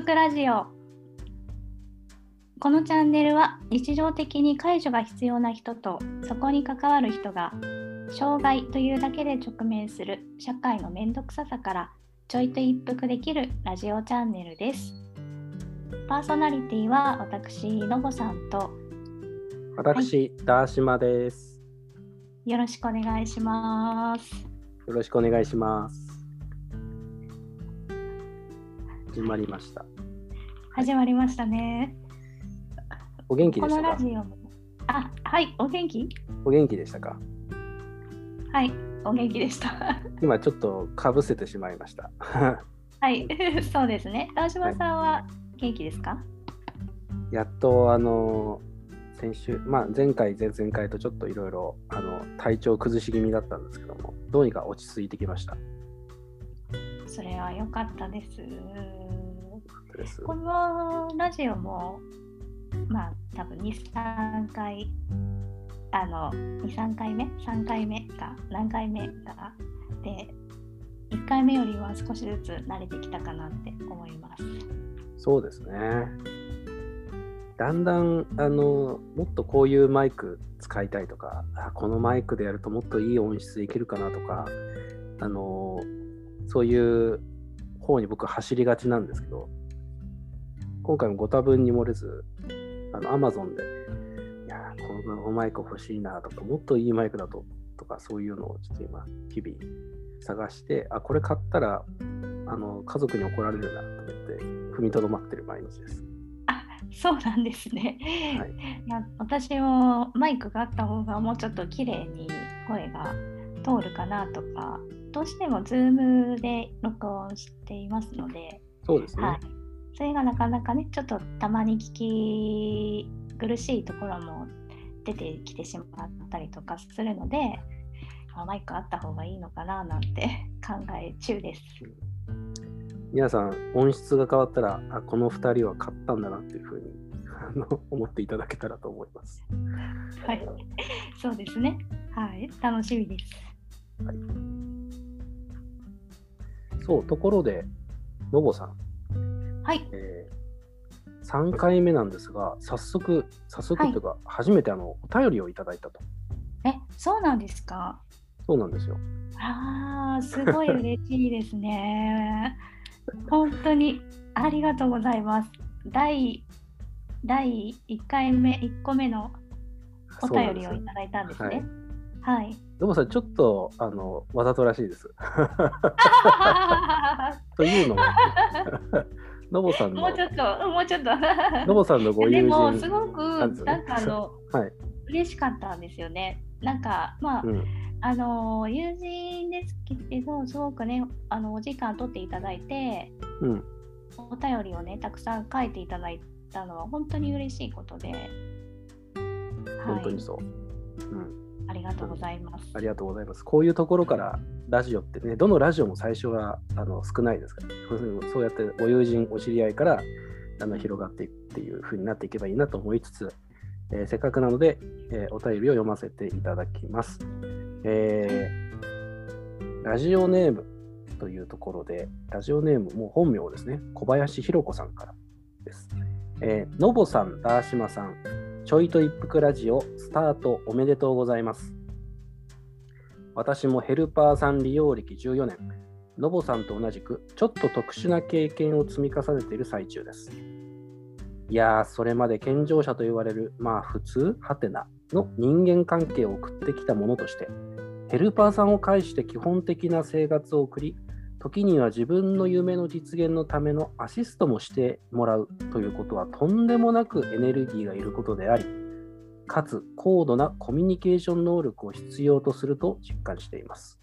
腹ラジオこのチャンネルは日常的に介助が必要な人とそこに関わる人が障害というだけで直面する社会のめんどくささからちょいと一服できるラジオチャンネルですパーソナリティは私のぼさんと私、ダーシマです。よろしくお願いしますよろしくお願いします。始まりました。始まりましたね。お元気こでしたか？のラジオも。あはいお元気？お元気でしたか？はいお元気でした。今ちょっとかぶせてしまいました。はいそうですね。川島さんは元気ですか、やっとあの先週、まあ、前回、前々回とちょっといろいろあの体調崩し気味だったんですけども、どうにか落ち着いてきました？それは良かったです。ですこのラジオも、まあ、多分2、3回、あの、2、3回目 ?3 回目か、何回目か。で、1回目よりは少しずつ慣れてきたかなって思います。そうですね。だんだんあのもっとこういうマイク使いたいとかあこのマイクでやるともっといい音質いけるかなとかあのそういう方に僕走りがちなんですけど今回もご多分に漏れずあの Amazon でいやこのマイク欲しいなとかもっといいマイクだととかそういうのをちょっと今日々探してあこれ買ったらあの家族に怒られるなと思って踏みとどまってる毎日です。そうなんですね。はいいや私もマイクがあった方がもうちょっと綺麗に声が通るかなとか、どうしても Zoom で録音していますので、そうですね。はい、それがなかなかね、ちょっとたまに聞き苦しいところも出てきてしまったりとかするので、あマイクあった方がいいのかななんて 考え中です。皆さん、音質が変わったら、あこの2人は買ったんだなっていうふうにあの思っていただけたらと思います。はい、そうですね。はい、楽しみです。そう、ところで、のぼさん、はい、えー、3回目なんですが、早速、早速というか、初めてあのお便りをいただいたと。え、そうなんですか？そうなんですよ。ああ、すごい嬉しいですね。本当にありがとうございます。第第1回目、1個目のお便りをいただいたんですね。はい。のぼさん、ちょっとあのわざとらしいです。というのも、のぼさんの。もうちょっと、もうちょっと。のぼさんのご友で人。も、すごく、なんかあの、はい、嬉しかったんですよね。なんか、まあ、うん、あの、友人ですけど、すごくね、あの、お時間取っていただいて、うん、お便りをね、たくさん書いていただいたのは本当に嬉しいことで、はい、本当にそう。うんありがとうございます。ありがとうございます。こういうところからラジオってね、どのラジオも最初はあの少ないですから、そうやってお友人、お知り合いからあの広がっていくっていう風になっていけばいいなと思いつつ、えーせっかくなので、えーお便りを読ませていただきます。えーラジオネームというところで、ラジオネーム、もう本名ですね、小林弘子さんからです。えーのぼさん、ダーシマさん、ちょいと一服ラジオスタートおめでとうございます。私もヘルパーさん利用歴14年、のぼさんと同じくちょっと特殊な経験を積み重ねている最中です。いやー、それまで健常者と言われる、まあ普通、はてなの人間関係を送ってきたものとして、ヘルパーさんを介して基本的な生活を送り、時には自分の夢の実現のためのアシストもしてもらうということはとんでもなくエネルギーがいることであり、かつ高度なコミュニケーション能力を必要とすると実感しています。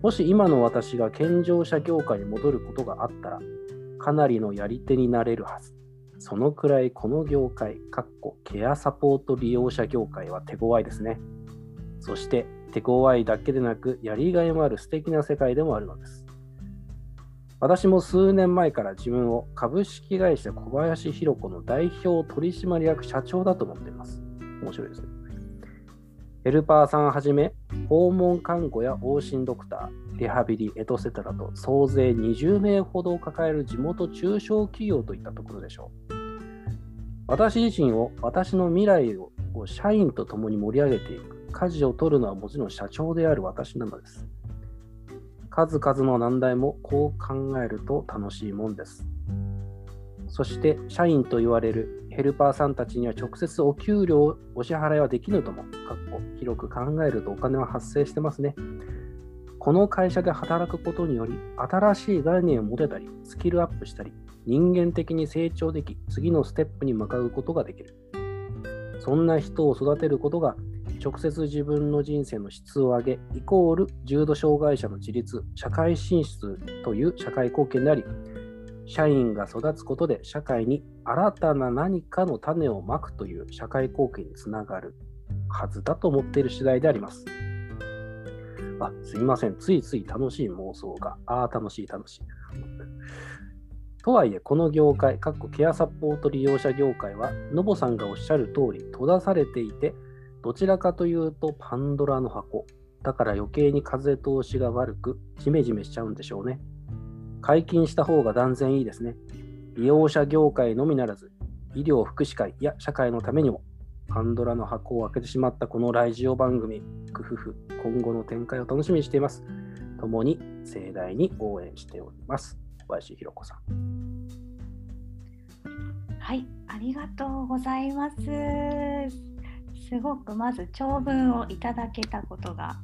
もし今の私が健常者業界に戻ることがあったら、かなりのやり手になれるはず。そのくらいこの業界、かっこケアサポート利用者業界は手強いですね。そして手強いだけでなく、やりがいもある素敵な世界でもあるのです。私も数年前から自分を株式会社小林弘子の代表取締役社長だと思っています。面白いですね。ヘルパーさんはじめ訪問看護や往診ドクターリハビリエトセトラと総勢20名ほどを抱える地元中小企業といったところでしょう私自身を私の未来を社員と共に盛り上げていく舵を取るのはもちろん社長である私なのです数々の難題もこう考えると楽しいもんですそして社員と言われるヘルパーさんたちには直接お給料お支払いはできぬとも、かっこ広く考えるとお金は発生してますね。この会社で働くことにより、新しい概念を持てたり、スキルアップしたり、人間的に成長でき、次のステップに向かうことができる。そんな人を育てることが、直接自分の人生の質を上げ、イコール重度障害者の自立、社会進出という社会貢献であり、社員が育つことで社会に新たな何かの種をまくという社会貢献につながるはずだと思っている次第であります。あ、すみません。ついつい楽しい妄想が。ああ、楽しい、楽しい。とはいえ、この業界、かっこケアサポート利用者業界は、のぼさんがおっしゃる通り、閉ざされていて、どちらかというとパンドラの箱。だから余計に風通しが悪く、ジメジメしちゃうんでしょうね。解禁した方が断然いいですね。利用者業界のみならず、医療福祉会や社会のためにも、パンドラの箱を開けてしまったこのラジオ番組、クフフ、今後の展開を楽しみにしています。共に盛大に応援しております。小林弘子さん。はい、ありがとうございます。すごくまず長文をいただけたことが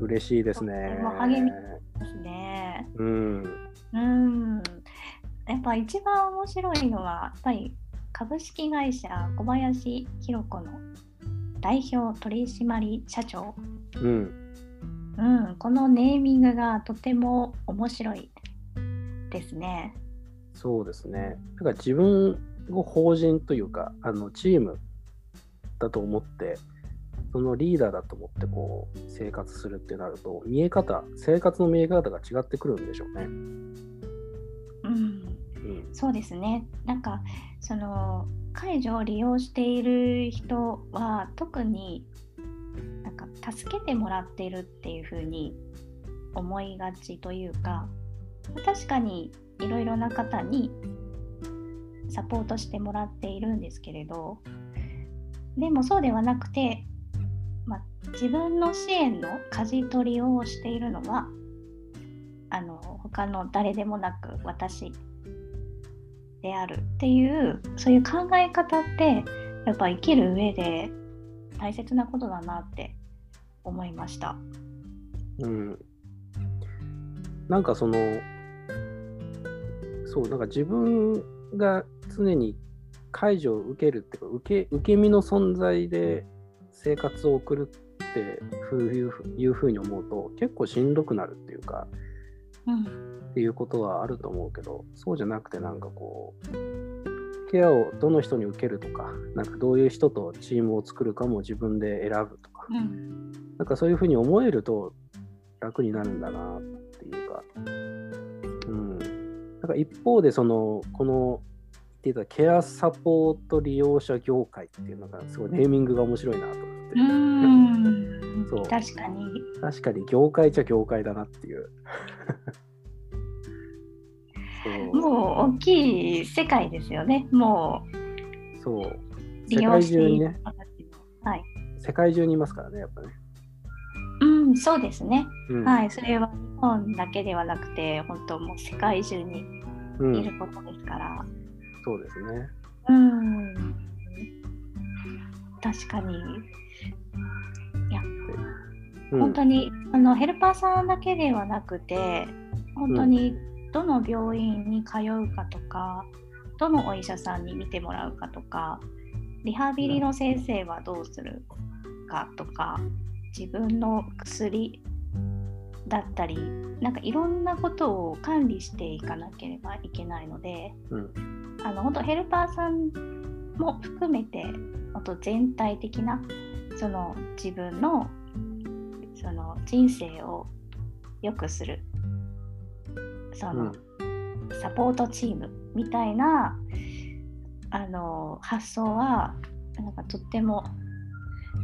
嬉しいですね。励みですね。うん。うん。やっぱ一番面白いのは、やっぱり株式会社小林弘子の代表取締社長。うん。うん、このネーミングがとても面白いですね。そうですね。だから自分を法人というか、あのチームだと思って、そのリーダーだと思ってこう生活するってなると見え方生活の見え方が違ってくるんでしょうね。うん、うん、そうですね。なんかその介助を利用している人は特になんか助けてもらっているっていう風に思いがちというか確かにいろいろな方にサポートしてもらっているんですけれどでもそうではなくてまあ、自分の支援の舵取りをしているのはあの他の誰でもなく私であるっていうそういう考え方ってやっぱ生きる上で大切なことだなって思いました。うん、なんかそのそうなんか自分が常に介助を受けるっていうか受け受け身の存在で生活を送るっていうふうに思うと結構しんどくなるっていうか、うん、っていうことはあると思うけどそうじゃなくてなんかこうケアをどの人に受けるとかなんかどういう人とチームを作るかも自分で選ぶとか、うん、なんかそういうふうに思えると楽になるんだなっていうか、うん、なんか一方でそのこの言ってたケアサポート利用者業界っていうのがすごいネーミングが面白いなとうん。そう確かに。確かに業界じゃ業界だなっていう。もう大きい世界ですよね。もう。そう。世界中にね。はい。世界中にいますからね、やっぱね。うん、そうですね。うん、はい。それは日本だけではなくて、本当もう世界中にいることですから。うん、そうですね。うん。確かに。本当にあのヘルパーさんだけではなくて本当にどの病院に通うかとか、どのお医者さんに見てもらうかとかリハビリの先生はどうするかとか自分の薬だったりなんかいろんなことを管理していかなければいけないので、うん、あの本当ヘルパーさんも含めてあと全体的なその自分のその人生を良くするその、うん、サポートチームみたいなあの発想はなんかとっても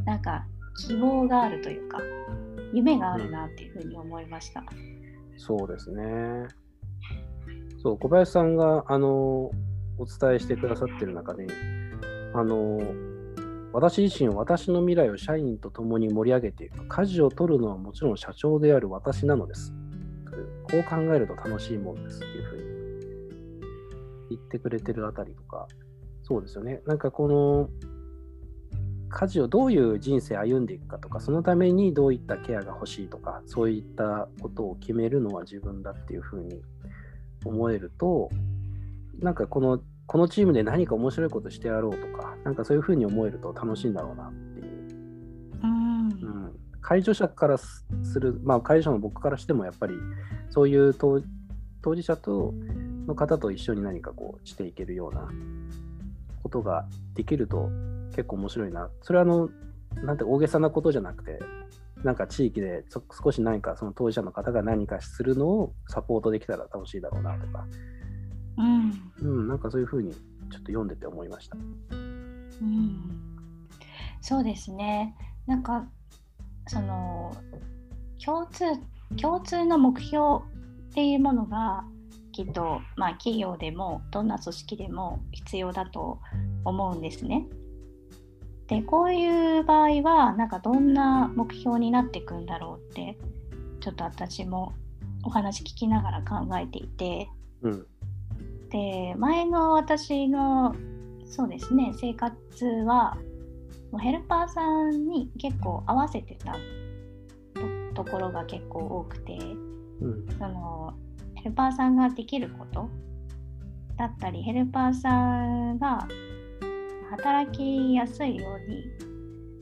なんか希望があるというか夢があるなっていうふうに思いました。そうですね。そう、小林さんが、あの、お伝えしてくださってる中で、あの、私自身、私の未来を社員と共に盛り上げていく。舵を取るのはもちろん社長である私なのです。こう考えると楽しいもんですっていうふうに言ってくれてるあたりとか、そうですよね。なんかこの、舵をどういう人生歩んでいくかとか、そのためにどういったケアが欲しいとか、そういったことを決めるのは自分だっていうふうに思えると、なんかこのこのチームで何か面白いことしてやろうとか、なんかそういうふうに思えると楽しいんだろうなっていう。うん。うん、介助者からする、まあ、介助者の僕からしても、やっぱりそういう当当事者との方と一緒に何かこうしていけるようなことができると結構面白いな。それはあの、なんて大げさなことじゃなくて、なんか地域で少し何かその当事者の方が何かするのをサポートできたら楽しいだろうなとか、うんうん、なんかそういうふうにちょっと読んでて思いました。うんそうですねなんかその共通共通の目標っていうものがきっと、まあ、企業でもどんな組織でも必要だと思うんですね。でこういう場合はなんかどんな目標になっていくんだろうってちょっと私もお話聞きながら考えていて。うん、で前の私のそうですね生活はもうヘルパーさんに結構合わせてたとところが結構多くて。うん、そのヘルパーさんができることだったりヘルパーさんが働きやすいように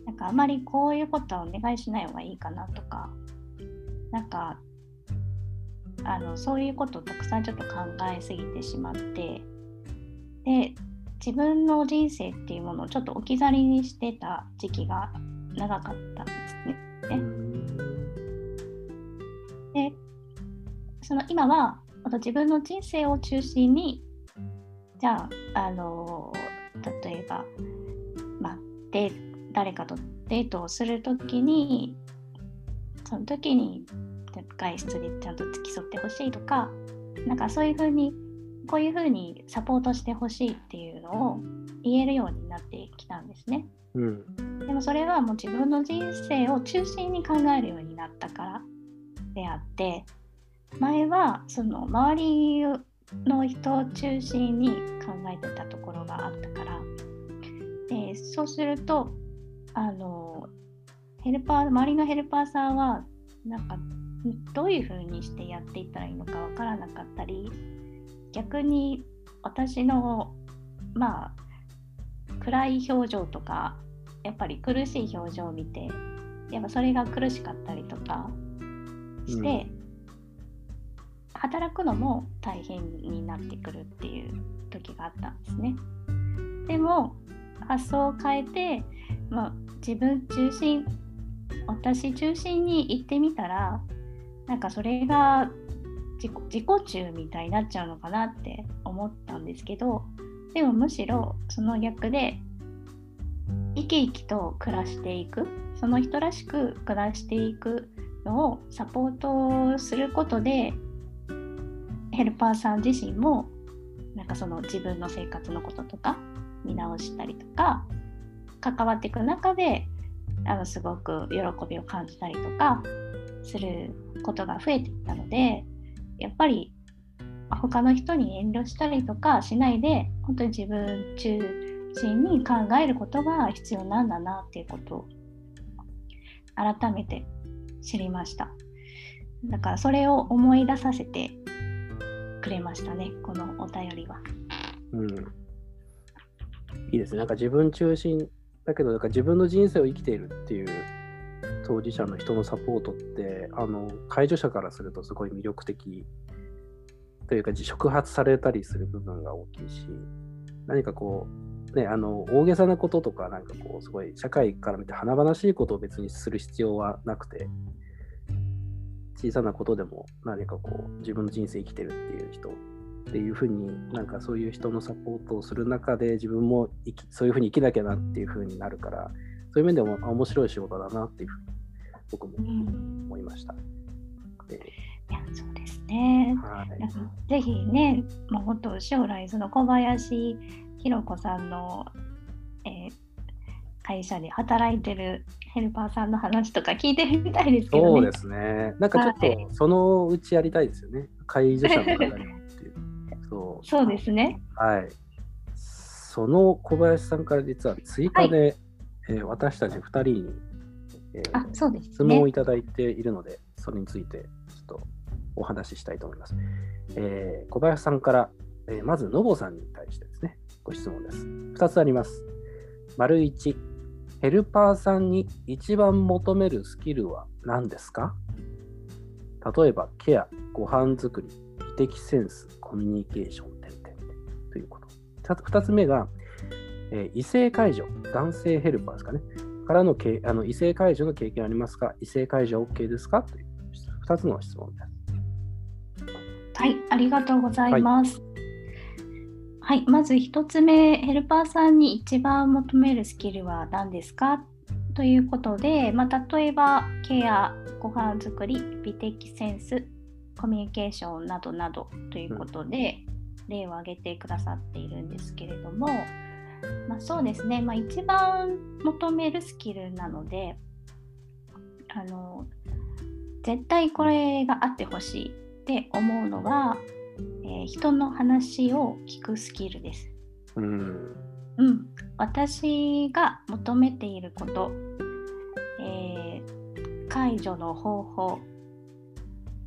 なんかあまりこういうことはお願いしない方がいいかなとかなんかあのそういうことをたくさんちょっと考えすぎてしまってで自分の人生っていうものをちょっと置き去りにしてた時期が長かったんですね。でその今はまた自分の人生を中心にじゃあ、あの例えば、まあ、で誰かとデートをするときにその時に外出でちゃんと付き添ってほしいとかなんかそういうふうにこういうふうにサポートしてほしいっていうのを言えるようになってきたんですね。うん、でもそれはもう自分の人生を中心に考えるようになったからであって前はその周りの人を中心に考えてたところがあったから。でそうするとあのヘルパー周りのヘルパーさんはなんかどういうふうにしてやっていったらいいのかわからなかったり逆に私のまあ暗い表情とかやっぱり苦しい表情を見てやっぱそれが苦しかったりとかして、働くのも大変になってくるっていう時があったんですね。でも発想を変えて、まあ、自分中心私中心に行ってみたらなんかそれが自己中みたいになっちゃうのかなって思ったんですけどでもむしろその逆で生き生きと暮らしていくその人らしく暮らしていくのをサポートすることでヘルパーさん自身もなんかその自分の生活のこととか見直したりとか関わっていく中であのすごく喜びを感じたりとかすることが増えていったのでやっぱり他の人に遠慮したりとかしないで本当に自分中心に考えることが必要なんだなっていうことを改めて知りました。だからそれを思い出させてくれましたねこのお便りは。うん。いいですね。なんか自分中心だけど、なんか自分の人生を生きているっていう当事者の人のサポートって、あの、介助者からするとすごい魅力的というか、触発されたりする部分が大きいし、何かこう、ね、あの大げさなこととか、なんかこう、すごい社会から見て華々しいことを別にする必要はなくて、小さなことでも何かこう、自分の人生生きてるっていう人っていうふうになんかそういう人のサポートをする中で自分も生きそういうふうに生きなきゃなっていうふうになるからそういう面でも面白い仕事だなっていうふうに僕も思いました。いやそうですね。はい、ぜひね、まあ、本当将来その小林弘子さんの、えー、会社で働いてるヘルパーさんの話とか聞いてみたいですけど、ね、そうですね。なんかちょっとそのうちやりたいですよね。介助者の方にもっていう。そうそうですね。はい。その小林さんから実は追加で、はい、えー、私たち2人に、えー、あそうです、ね、質問をいただいているので、それについてちょっとお話ししたいと思います。えー、小林さんから、えー、まず、のぼさんに対してですね、ご質問です。2つあります。丸1、ヘルパーさんに一番求めるスキルは何ですか？例えば、ケア、ご飯作り、美的センス、コミュニケーション、点々ということ。2つ目が、えー、異性介助、男性ヘルパーですかね。からのけあの異性介助の経験ありますか？異性介助 OK ですか？という2つの質問です。はい、ありがとうございます。はい、はい、まず1つ目、ヘルパーさんに一番求めるスキルは何ですか？ということで、まあ、例えばケア、ご飯作り、美的センス、コミュニケーションなどなどということで、例を挙げてくださっているんですけれども、まあ、そうですね、まあ、一番求めるスキルなのであの絶対これがあってほしいって思うのは、えー、人の話を聞くスキルです。うん、うん、私が求めていること、えー、解除の方法。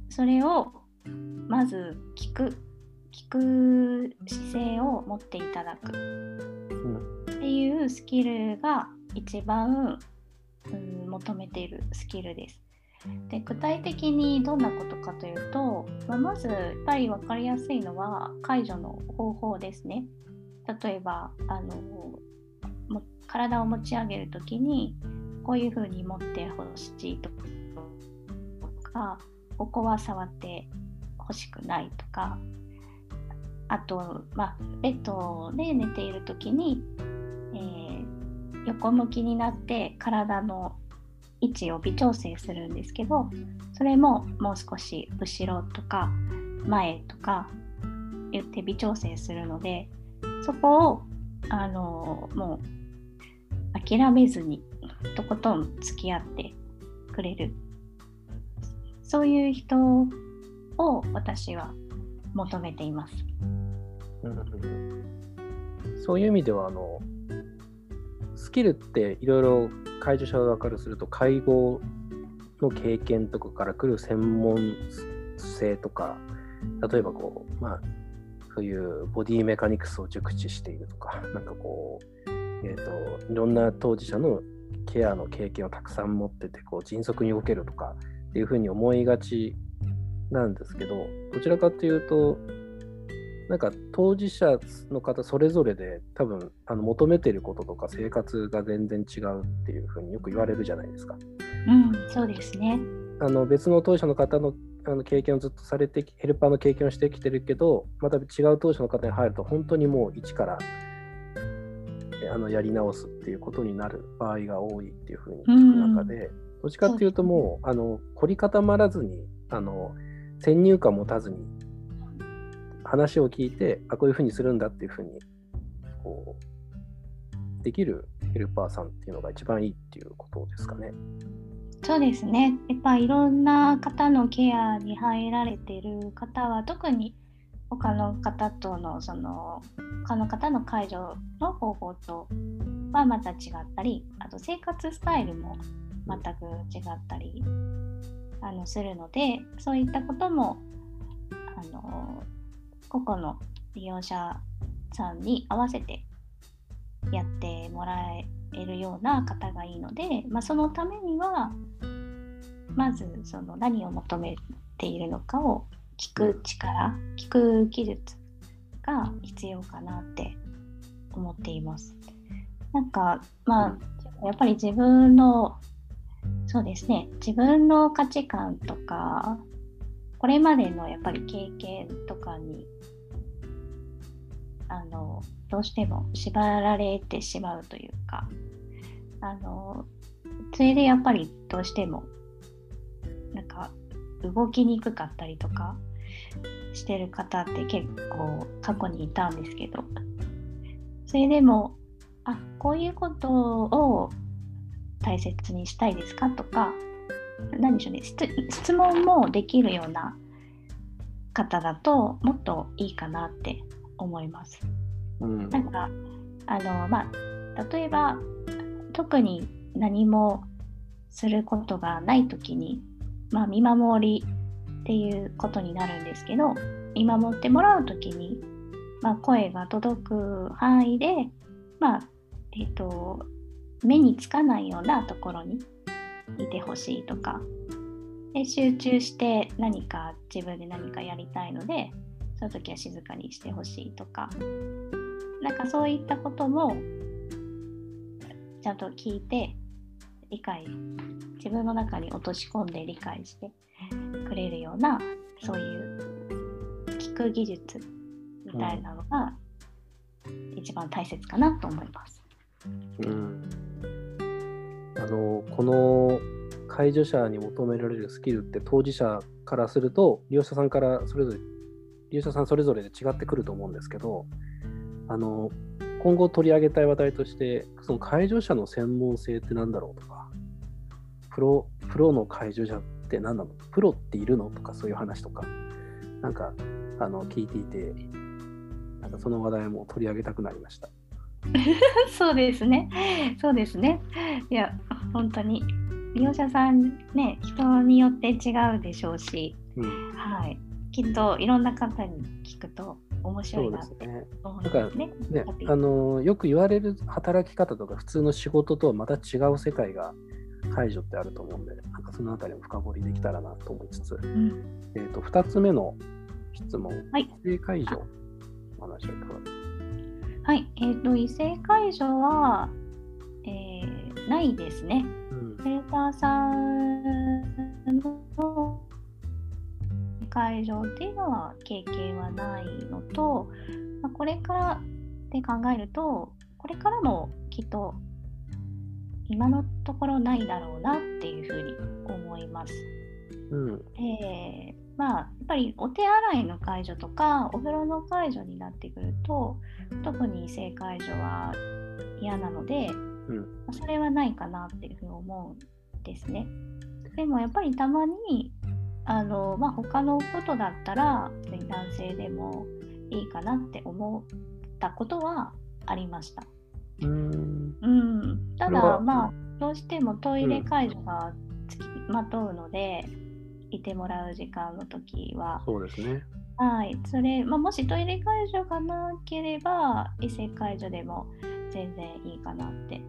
それをまず聞く。聞く姿勢を持っていただく。っていうスキルが一番、うん、求めているスキルです。で具体的にどんなことかというと、まあ、まずやっぱり分かりやすいのは解除の方法ですね。例えばあの体を持ち上げる時にこういうふうに持ってほしいとかここは触ってほしくないとかあと、まあ、ベッドで寝ている時に、えー、横向きになって体の位置を微調整するんですけどそれももう少し後ろとか前とか言って微調整するのでそこをあのもう諦めずにとことん付き合ってくれるそういう人を私は求めています。そういう意味ではあのスキルっていろいろ介助者側からすると介護の経験とかから来る専門性とか例えばこうまあそういうボディメカニクスを熟知しているとかなんかこうえっ、ー、といろんな当事者のケアの経験をたくさん持っててこう迅速に動けるとかっていうふうに思いがちなんですけどどちらかというとなんか当事者の方それぞれで多分あの求めてることとか生活が全然違うっていうふうによく言われるじゃないですか。うん、そうですね。あの別の当事者の方のあの経験をずっとされてヘルパーの経験をしてきてるけどまた違う当事者の方に入ると本当にもう一からあのやり直すっていうことになる場合が多いっていうふうに聞く中で、うん、どっちかっていうともうあの凝り固まらずにあの先入観持たずに話を聞いてあこういうふうにするんだっていうふうにこうできるヘルパーさんっていうのが一番いいっていうことですかね。そうですね。やっぱいろんな方のケアに入られてる方は特に他の方とのその他の方の介助の方法とはまた違ったりあと生活スタイルも全く違ったりあのするのでそういったこともあの個々の利用者さんに合わせてやってもらえるような方がいいので、まあ、そのためにはまずその何を求めているのかを聞く力聞く技術が必要かなって思っています。なんかまあやっぱり自分のそうですね自分の価値観とかこれまでのやっぱり経験とかにあのどうしても縛られてしまうというかあのそれでやっぱりどうしてもなんか動きにくかったりとかしてる方って結構過去にいたんですけどそれでもあこういうことを大切にしたいですかとか何でしょうね質問もできるような方だともっといいかなって思います。うん、なんかあのまあ例えば特に何もすることがない時に、まあ、見守りっていうことになるんですけど見守ってもらう時に、まあ、声が届く範囲で、まあえーと、目につかないようなところにいてほしいとかで集中して何か自分で何かやりたいのでその時は静かにしてほしいとかなんかそういったこともちゃんと聞いて理解自分の中に落とし込んで理解してくれるようなそういう聞く技術みたいなのが一番大切かなと思います。うん、あのこの介助者に求められるスキルって当事者からすると利用者さんからそれぞれ利用者さんそれぞれで違ってくると思うんですけどあの今後取り上げたい話題として、その介助者の専門性って何だろうとか、プロプロの介助者って何なの？プロっているの？とかそういう話とか、なんかあの聞いていて、なんかその話題も取り上げたくなりました。そうですね。そうですね。いや、本当に利用者さんね、人によって違うでしょうし、うん、はい。きっといろんな方に聞くと面白いなって思うんですね。ねあのよく言われる働き方とか普通の仕事とはまた違う世界が解除ってあると思うんで、なんかそのあたりも深掘りできたらなと思いつつ、うん、えーと、2つ目の質問、はい、異性解除の話はいかがですかはい、えーと、異性解除は、えー、ないですね。うん、セーターさんの会場っていうのは経験はないのと、まあ、これからで考えるとこれからもきっと今のところないだろうなっていうふうに思います。うん、えー、まあやっぱりお手洗いの介助とかお風呂の介助になってくると特に異性介助は嫌なので、うん、それはないかなっていうふうに思うんですね。でもやっぱりたまにあの、まあ、他のことだったら男性でもいいかなって思ったことはありました。うん。うん。ただまあどうしてもトイレ介助がつきまとうので、うん、いてもらう時間の時は。そうですね。はい。それ、まあ、もしトイレ介助がなければ異性介助でも全然いいかなって。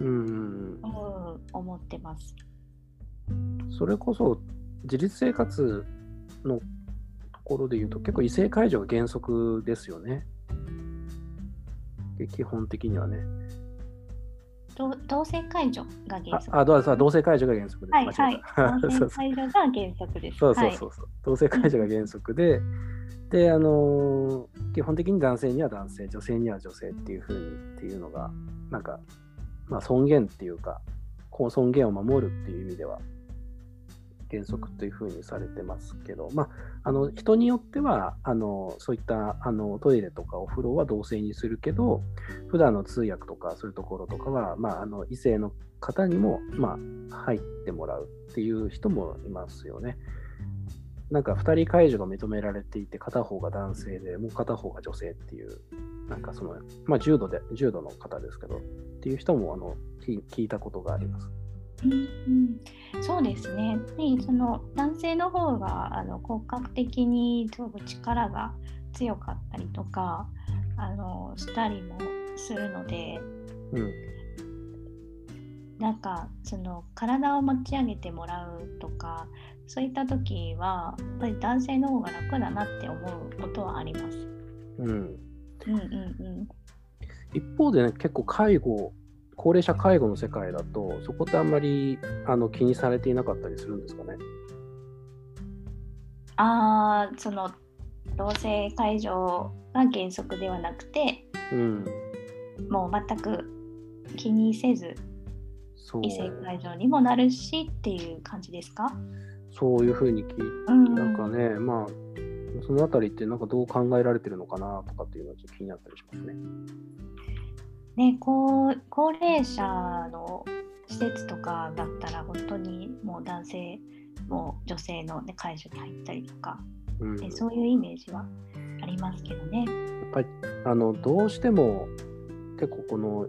うん、うん、思ってます。それこそ自立生活のところで言うと、結構異性介助が原則ですよね。基本的にはね。同性介助が原則。あ、あ同性介助が原則です。はい、はい。同性介助が原則です。そうそうそうそう。同性介助が原則で、で、あのー、基本的に男性には男性、女性には女性っていうふうにっていうのが、なんか、まあ、尊厳っていうか、この尊厳を守るっていう意味では、原則というふうにされてますけど、まあ、あの人によってはあのそういったあのトイレとかお風呂は同性にするけど普段の通訳とかそういうところとかは、まあ、あの異性の方にも、まあ、入ってもらうっていう人もいますよね。なんか2人介助が認められていて片方が男性でもう片方が女性っていうなんかその、まあ、重度で重度の方ですけどっていう人もあの聞いたことがあります。うんうん、そうですね。でその男性の方があの骨格的にすごく力が強かったりとかあのしたりもするので、うん、なんかその体を持ち上げてもらうとかそういった時はやっぱり男性の方が楽だなって思うことはあります。うん、うんうんうん一方でね結構介護高齢者介護の世界だと、そこってあんまりあの気にされていなかったりするんですかね？ああ、その同性介助が原則ではなくて、うん、もう全く気にせず異性介助にもなるしっていう感じですか？そういうふうに聞いうんなんかね、まあ、そのあたりってなんかどう考えられてるのかなとかっていうのはちょっと気になったりしますね。ね、高高齢者の施設とかだったら本当にもう男性も女性の、ね、介助に入ったりとか、うん、ね、そういうイメージはありますけどね。やっぱりあのどうしても結構この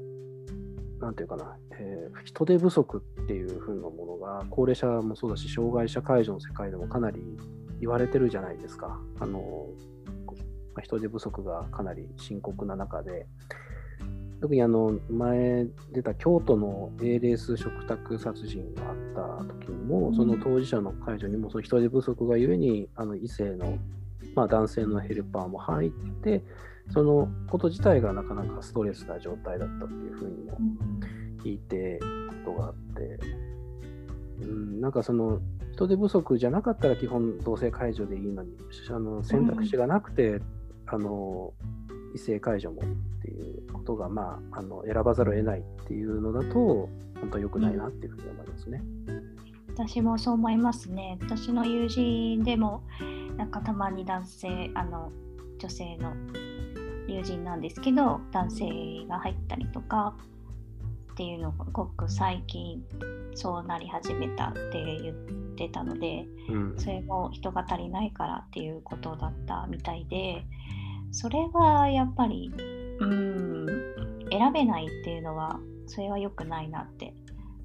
なんていうかな、えー人手不足っていう風なものが高齢者もそうだし障害者介助の世界でもかなり言われてるじゃないですか。あのまあ人手不足がかなり深刻な中で特にあの前出た京都の A レース食卓殺人があった時にも、うん。その当事者の介助にもその人手不足がゆえにあの異性の、まあ、男性のヘルパーも入ってそのこと自体がなかなかストレスな状態だったっていうふうにも聞いてことがあって、うん、なんかその人手不足じゃなかったら基本同性介助でいいのにあの選択肢がなくて、あの異性介助もっていうことが、まあ、あの選ばざるを得ないっていうのだと本当は良くないなっていうふうに思いますね。私もそう思いますね。私の友人でもなんかたまに男性あの女性の友人なんですけど男性が入ったりとかっていうのがごく最近そうなり始めたって言ってたのでうんそれも人が足りないからっていうことだったみたいでそれはやっぱりうん選べないっていうのはそれは良くないなって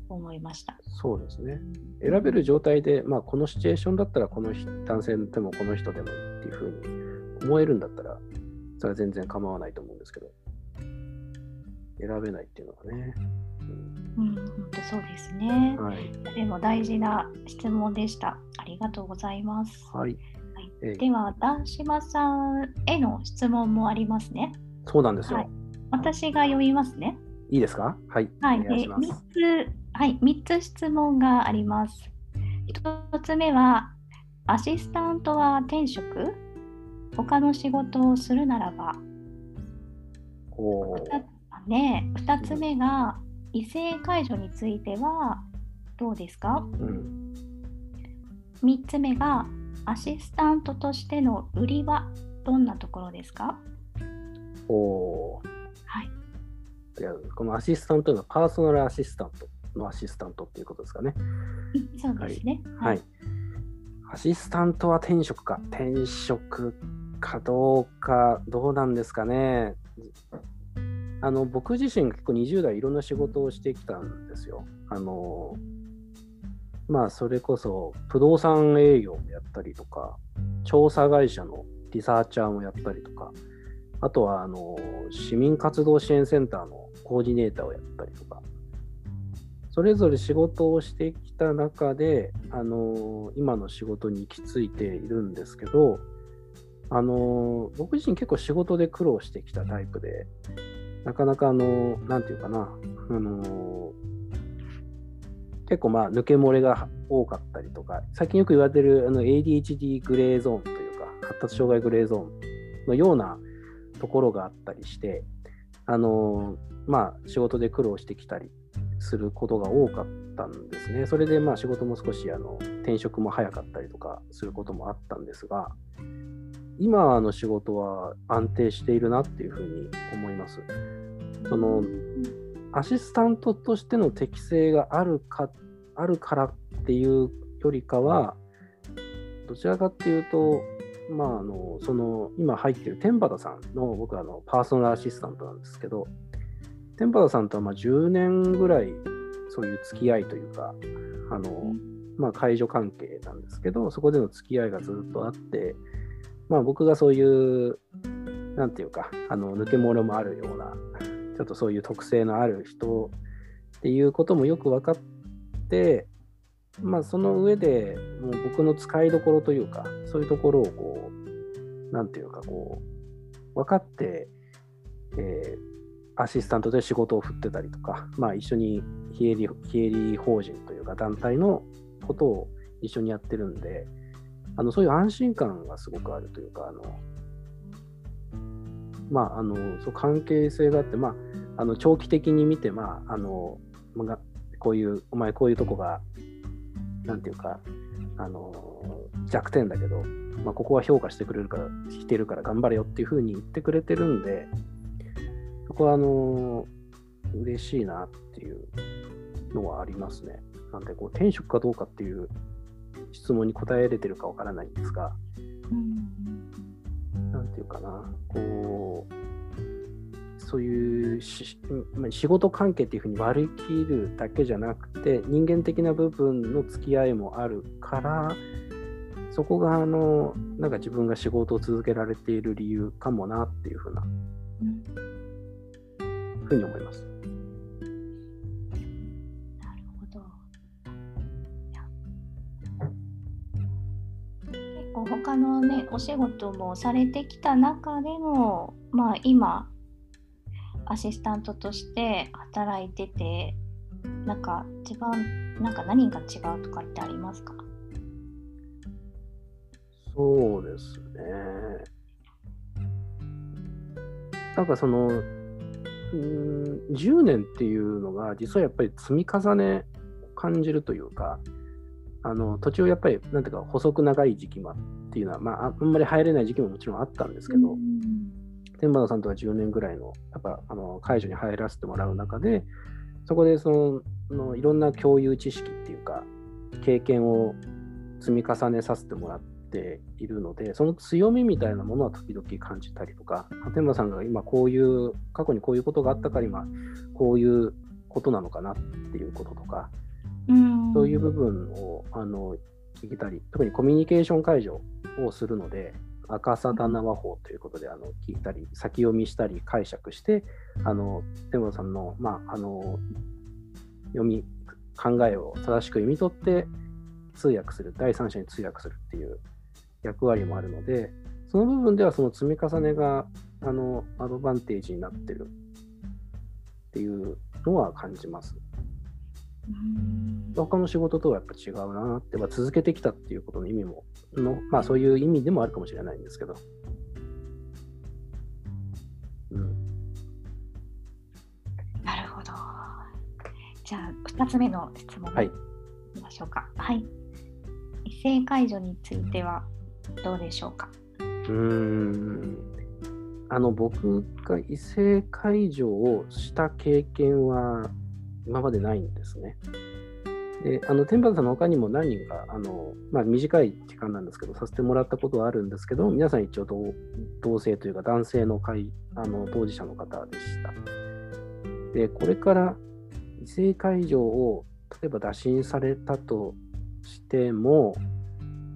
思いました。そうですね。選べる状態で、まあ、このシチュエーションだったらこの人男性でもこの人でもいいっていうふうに思えるんだったらそれは全然構わないと思うんですけど選べないっていうのはね。うん、本当そうですねう。んはい。でも大事な質問でした。ありがとうございます。はい。では、談島さんへの質問もありますね。そうなんですよ。はい私が読みますね。い、いですか？はい。はい、お願いします。3つ、はい、三つ質問があります。1つ目は、アシスタントは転職？他の仕事をするならば。おーふたね、2つ目が、異性介助についてはどうですか？うん。3つ目がアシスタントとしての売りはどんなところですか？おーはい。いやこのアシスタントのパーソナルアシスタントのアシスタントっていうことですかね。そうですね。はい。。アシスタントは転職か。転職かどうか、どうなんですかね。あの僕自身結構20代いろんな仕事をしてきたんですよ。あのまあそれこそ不動産営業もやったりとか、調査会社のリサーチャーもやったりとか、あとはあの市民活動支援センターのコーディネーターをやったりとか、それぞれ仕事をしてきた中で、あの今の仕事に行き着いているんですけど、あの僕自身結構仕事で苦労してきたタイプで、なかなかあの、なんていうかな、あの結構まあ抜け漏れが多かったりとか、最近よく言われてるあの ADHD グレーゾーンというか、発達障害グレーゾーンのようなところがあったりして、あのまあ仕事で苦労してきたりすることが多かったんですね。それでまあ仕事も少しあの転職も早かったりとかすることもあったんですが、今の仕事は安定しているなっていうふうに思います。そのアシスタントとしての適性があるかあるからっていうよりかは、どちらかっていうと、まあ、あのその今入っている天畠さんの僕はあのパーソナルアシスタントなんですけど、天畠さんとはまあ10年ぐらいそういう付き合いというか、あのまあ、介助関係なんですけど、そこでの付き合いがずっとあって、まあ、僕がそういう、なんていうか、あの抜け漏れもあるような、ちょっとそういう特性のある人っていうこともよく分かって、まあ、その上でもう僕の使いどころというか、そういうところをこう、なんていうか、こう、分かって、えーアシスタントで仕事を振ってたりとか、まあ、一緒に非営利非営利法人というか団体のことを一緒にやってるんで、あのそういう安心感がすごくあるというか、あのまあ、あのそう関係性があって、まあ、あの長期的に見て、まああの、こういうお前こういうとこがなんていうかあの弱点だけど、まあ、ここは評価してくれるからしてるから頑張れよっていうふうに言ってくれてるんでそこはあの嬉しいなっていうのはありますね。なんでこう転職かどうかっていう質問に答えれてるかわからないんですが、いうかな、こう、そういうし仕事関係っていうふうに割り切るだけじゃなくて、人間的な部分の付き合いもあるから、そこがあのなんか自分が仕事を続けられている理由かもなっていうふうな、ふうに思います。他のねお仕事もされてきた中でのまあ今アシスタントとして働いててなんか一番なんか何が違うとかってありますか？そうですね。なんかその、うん、10年っていうのが実はやっぱり積み重ね感じるというか、あの途中やっぱりなんていうか細く長い時期もあっていうのは、まあ、あんまり入れない時期ももちろんあったんですけど、天馬さんとは10年ぐらいのやっぱあの解除に入らせてもらう中で、そこでそののいろんな共有知識っていうか、経験を積み重ねさせてもらって、ているので、その強みみたいなものは時々感じたりとか、天馬さんが今こういう、過去にこういうことがあったから今、こういうことなのかなっていうこととか、うん。そういう部分をあの聞けたり、特にコミュニケーション解除をするので、赤さ棚和法ということであの聞いたり、先読みしたり解釈して、あの天馬さんの,、まあ、あの読み、考えを正しく読み取って通訳する、第三者に通訳するっていう役割もあるので、その部分ではその積み重ねがあのアドバンテージになってるっていうのは感じます。他の仕事とはやっぱ違うなって、まあ、続けてきたっていうことの意味もの、まあそういう意味でもあるかもしれないんですけど。うん、なるほど。じゃあ2つ目の質問はいいきましょうか。はい。異性介助についてはどうでしょうか？うーんあの僕が異性介助をした経験は今までないんですね。で、あの天畠さんの他にも何人か、あのまあ、短い時間なんですけど、させてもらったことはあるんですけど、皆さん一応同同性というか男性の会あの当事者の方でした。で、これから異性介助を例えば打診されたとしても、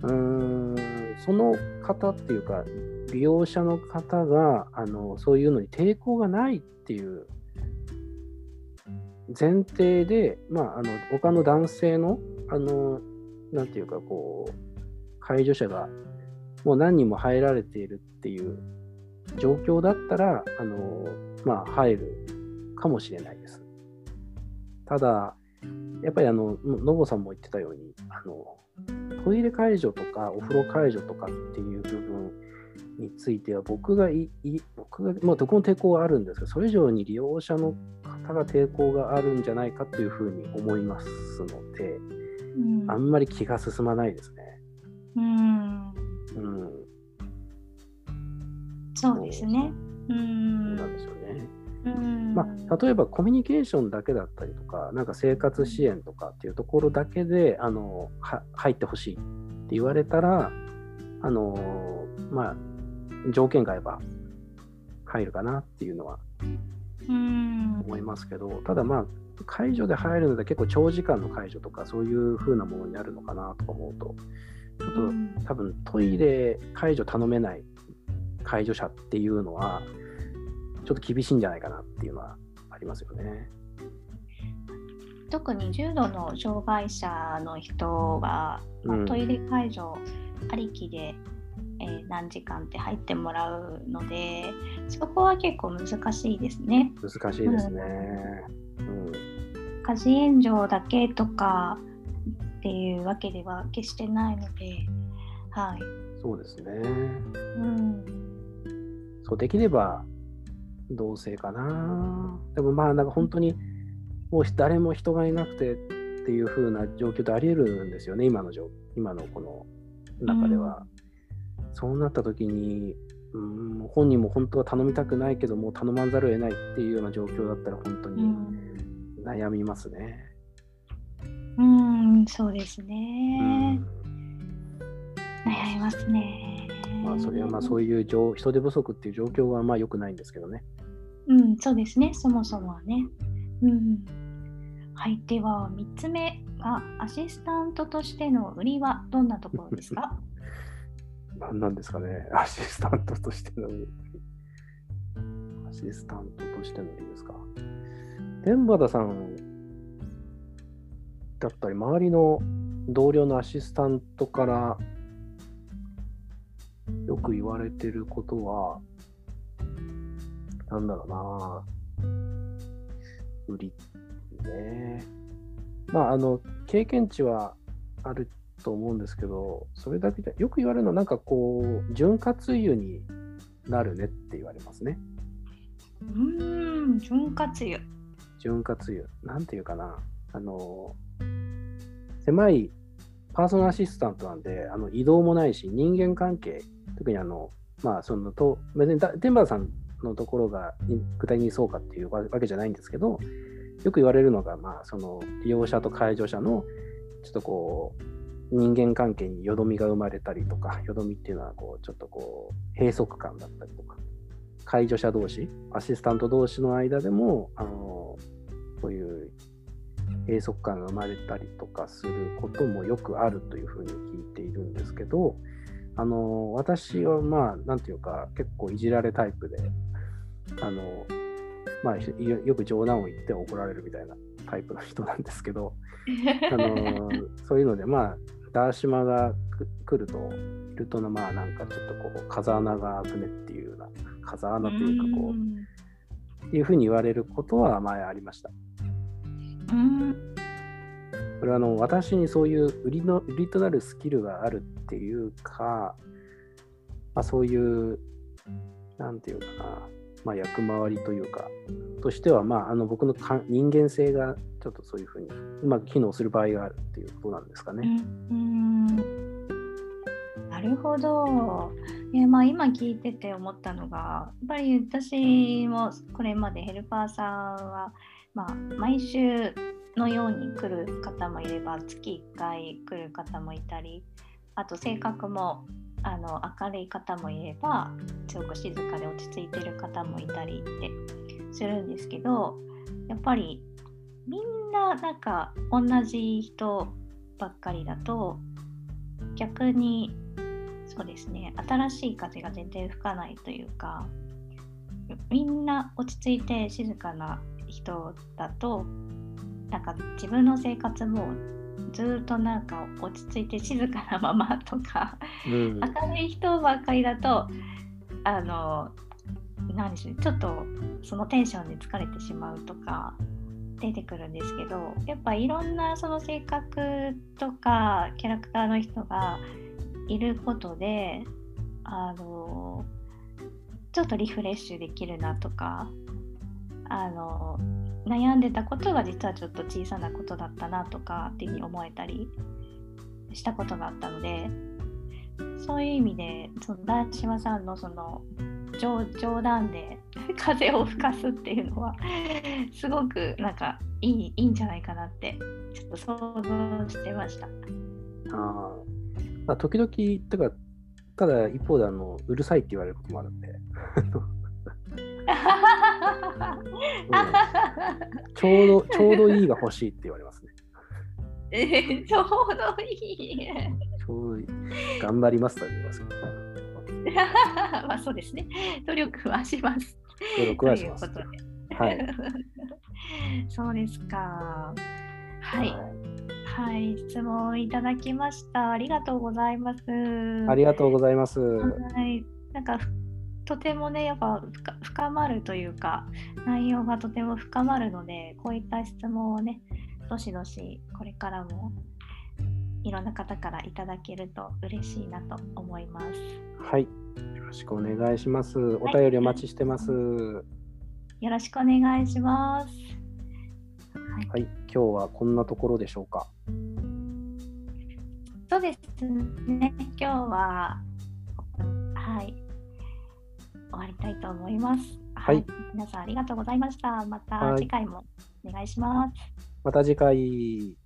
うーんその方っていうか、利用者の方があのそういうのに抵抗がないっていう前提で、まあ、あの他の男性のあのなんていうかこう介助者がもう何人も入られているっていう状況だったらあの、まあ、入るかもしれないです。ただ、やっぱりあののぼさんも言ってたようにあのトイレ介助とかお風呂介助とかっていう部分については僕がいい僕が、まあ、どこも抵抗はあるんですけどそれ以上に利用者の方が抵抗があるんじゃないかというふうに思いますのでうんあんまり気が進まないですね。うん、うん、そうですね。うそうんなんですよね。うんまあ、例えばコミュニケーションだけだったりとか、なんか生活支援とかっていうところだけであのは入ってほしいって言われたら、あのまあ、条件が合えば入るかなっていうのはうん思いますけど、ただまあ、解除で入るので結構長時間の解除とかそういう風なものになるのかなとか思うと、ちょっとうん。多分トイレ解除頼めない介助者っていうのは、ちょっと厳しいんじゃないかなっていうのはありますよね。特に重度の障害者の人が、まトイレ介助ありきで、えー何時間って入ってもらうのでそこは結構難しいですね。難しいですね。うん家事援助だけとかっていうわけでは決してないので、はい。そうですね。うん、そうできれば同性かな。でもまあなんか本当にもう誰も人がいなくてっていう風な状況ってあり得るんですよね、今の状今のこの中では。そうなった時に、うん、本人も本当は頼みたくないけども頼まざるを得ないっていうような状況だったら本当に悩みますね。うん、うんそうですね。悩みますね。まあそれはまあそういう人手不足っていう状況はまあ良くないんですけどね。うん、そうですね、そもそもはね。うん、はい、では3つ目がアシスタントとしての売りはどんなところですか？何なんですかね、アシスタントとしての。アシスタントとしての売りですか。天畠さんだったり、周りの同僚のアシスタントからよく言われてることは、なんだろうな、売りね。まあ、あの、経験値はあると思うんですけど、それだけで、よく言われるのは、なんかこう、潤滑油になるねって言われますね。うん、潤滑油。潤滑油。なんていうかな。あの、狭いパーソナルアシスタントなんで、あの移動もないし、人間関係、特にあの、まあ、そのと、別にデンバーさんのところが具体的にそうかっていうわけじゃないんですけど、よく言われるのが、まあ、その利用者と介助者のちょっとこう人間関係によどみが生まれたりとか、よどみっていうのはこうちょっとこう閉塞感だったりとか、介助者同士、アシスタント同士の間でも、あのそういう閉塞感が生まれたりとかすることもよくあるというふうに聞いているんですけど、あの私はまあ、なんていうか、結構いじられタイプで、あのまあ、よく冗談を言って怒られるみたいなタイプの人なんですけど、あのそういうので、まあ、ダーシマが来ると、いると、まあ、なんかちょっとこう、風穴が開くねっていうような、風穴というか、こう、っていうふうに言われることは前ありました。これはあの私にそういう売りの売りとなるスキルがあるっていうか、まあ、そういう、なんていうかな、まあ、役回りというか、としては、まあ、あの僕のか人間性がちょっとそういうふうにうまく機能する場合があるっていうことなんですかね。うん、なるほど。えまあ、今聞いてて思ったのが、やっぱり私もこれまでヘルパーさんは、まあ、毎週のように来る方もいれば、月1回来る方もいたり、あと性格もあの明るい方もいればすごく静かで落ち着いてる方もいたりってするんですけどやっぱりみんななんか同じ人ばっかりだと逆にそうですね新しい風が全然吹かないというかみんな落ち着いて静かな人だとなんか自分の生活もずっとなんか落ち着いて静かなままとか、うん、明るい人ばっかりだとあの何でしょうちょっとそのテンションで疲れてしまうとか出てくるんですけどやっぱいろんなその性格とかキャラクターの人がいることであのちょっとリフレッシュできるなとかあの悩んでたことが実はちょっと小さなことだったなとかっていうふうに思えたりしたことがあったのでそういう意味でその大島さんのその冗談で 風を吹かすっていうのはすごくなんかいいいいんじゃないかなってちょっと想像してました。ああ時々とかただ一方であのうるさいって言われることもあるんで ちょうど、ちょうどいいが欲しいって言われますね。えー、ちょうどいい。ちょうどいい。頑張りますと言います まあそうですね。努力はします。努力はします。はい。そうですか。はい。はい、質問いただきました。ありがとうございます。ありがとうございます。はい。なんかとてもねやっぱ深まるというか内容がとても深まるのでこういった質問をねどしどしこれからもいろんな方からいただけると嬉しいなと思います。はい、よろしくお願いします。お便りお待ちしてます。よろしくお願いします。はい、はい、今日はこんなところでしょうか。そうですね。今日ははい終わりたいと思います。はい皆さんありがとうございました。またはい次回もお願いします。また次回。